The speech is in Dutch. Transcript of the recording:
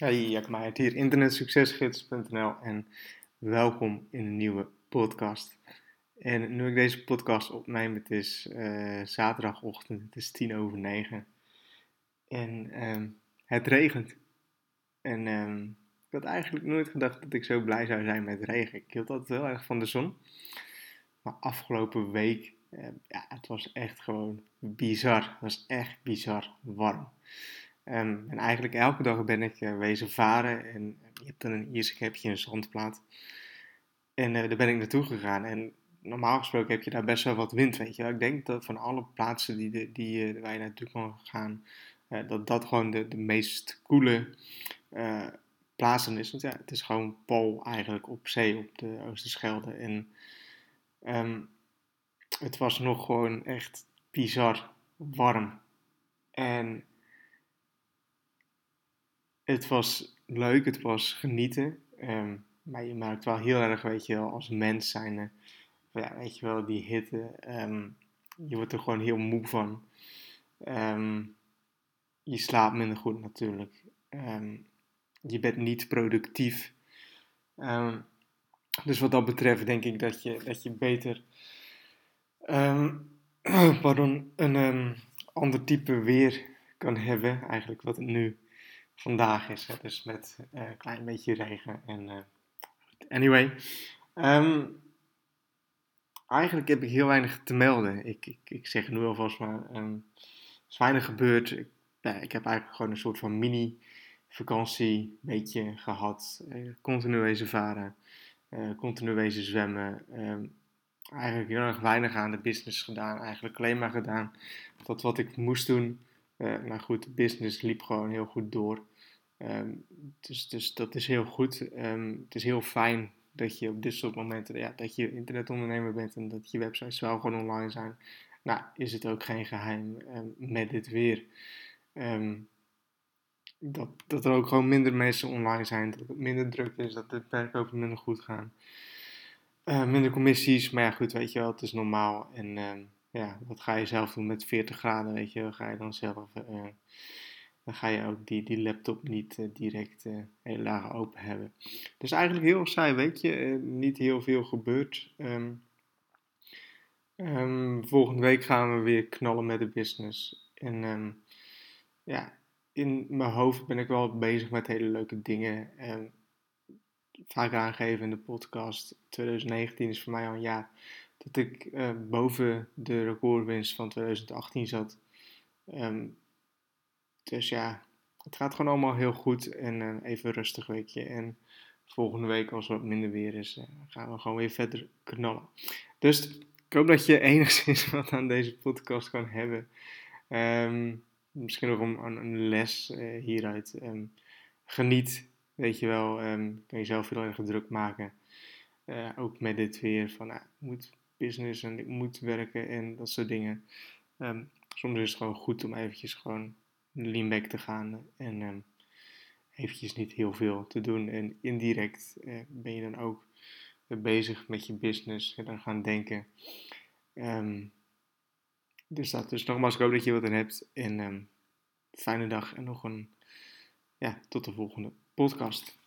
Hey, Jack Meijer hier, internetsuccesgids.nl en welkom in een nieuwe podcast. En nu ik deze podcast opneem, het is uh, zaterdagochtend, het is tien over negen. En um, het regent. En um, ik had eigenlijk nooit gedacht dat ik zo blij zou zijn met regen. Ik hield altijd heel erg van de zon. Maar afgelopen week, uh, ja, het was echt gewoon bizar. Het was echt bizar warm. Um, en eigenlijk elke dag ben ik uh, wezen varen en je hebt dan een Ierse heb je een zandplaat. En uh, daar ben ik naartoe gegaan en normaal gesproken heb je daar best wel wat wind, weet je wel. Ik denk dat van alle plaatsen die, die, uh, waar je naartoe kan gaan, dat dat gewoon de, de meest koele plaatsen is. Want ja, het is gewoon pol eigenlijk op zee, op de Oosterschelde. En um, het was nog gewoon echt bizar warm. En het was leuk, het was genieten. Um, maar je maakt wel heel erg, weet je wel, als mens zijn. ja, weet je wel, die hitte. Um, je wordt er gewoon heel moe van. Um, je slaapt minder goed natuurlijk. je bent niet productief. dus wat dat betreft denk ik dat je, dat je beter pardon, een ander type weer kan hebben. Eigenlijk wat het nu vandaag is. Het dus met uh, een klein beetje regen. En, uh, anyway. Um, eigenlijk heb ik heel weinig te melden. Ik, ik, ik zeg nu alvast maar. Um, er is weinig gebeurd. Ik, ja, ik heb eigenlijk gewoon een soort van mini vakantie beetje gehad. Uh, varen. continu wezen zwemmen. Um, eigenlijk heel erg weinig aan de business gedaan. Eigenlijk alleen maar gedaan dat wat ik moest doen. Uh, maar goed, de business liep gewoon heel goed door. Um, dus, dus dat is heel goed. Um, het is heel fijn dat je op dit soort momenten, ja, dat je internetondernemer bent en dat je websites wel gewoon online zijn. Nou, is het ook geen geheim um, met dit weer. dat, dat er ook gewoon minder mensen online zijn, dat het minder druk is, dat de verkopen minder goed gaan. Uh, minder commissies, maar ja, goed, weet je wel, het is normaal. En ja, wat ga je zelf doen met 40 graden, weet je, ga je dan zelf. Uh, dan ga je ook die, die laptop niet uh, direct uh, heel laag open hebben. Dus eigenlijk heel saai, weet je, niet heel veel gebeurt. Um, um, volgende week gaan we weer knallen met de business. En um, ja, in mijn hoofd ben ik wel bezig met hele leuke dingen. vaak aangeven in de podcast, 2019 is voor mij al een jaar dat ik boven de recordwinst van 2018 zat. Um, dus ja, het gaat gewoon allemaal heel goed en uh, even rustig weekje. En volgende week, als er wat minder weer is, uh, gaan we gewoon weer verder knallen. Dus ik hoop dat je enigszins wat aan deze podcast kan hebben. Um, misschien nog een, een les uh, hieruit. Um, geniet, weet je wel. Kan jezelf heel erg druk maken. ook met dit weer van, ik moet business en ik moet werken en dat soort dingen. soms is het gewoon goed om eventjes gewoon leanback te gaan en um, eventjes niet heel veel te doen. En indirect uh, ben je dan ook bezig met je business en dan gaan denken. Um, dus dat. Dus nogmaals, ik hoop dat je wat aan hebt. En fijne dag en nog een, ja, tot de volgende podcast.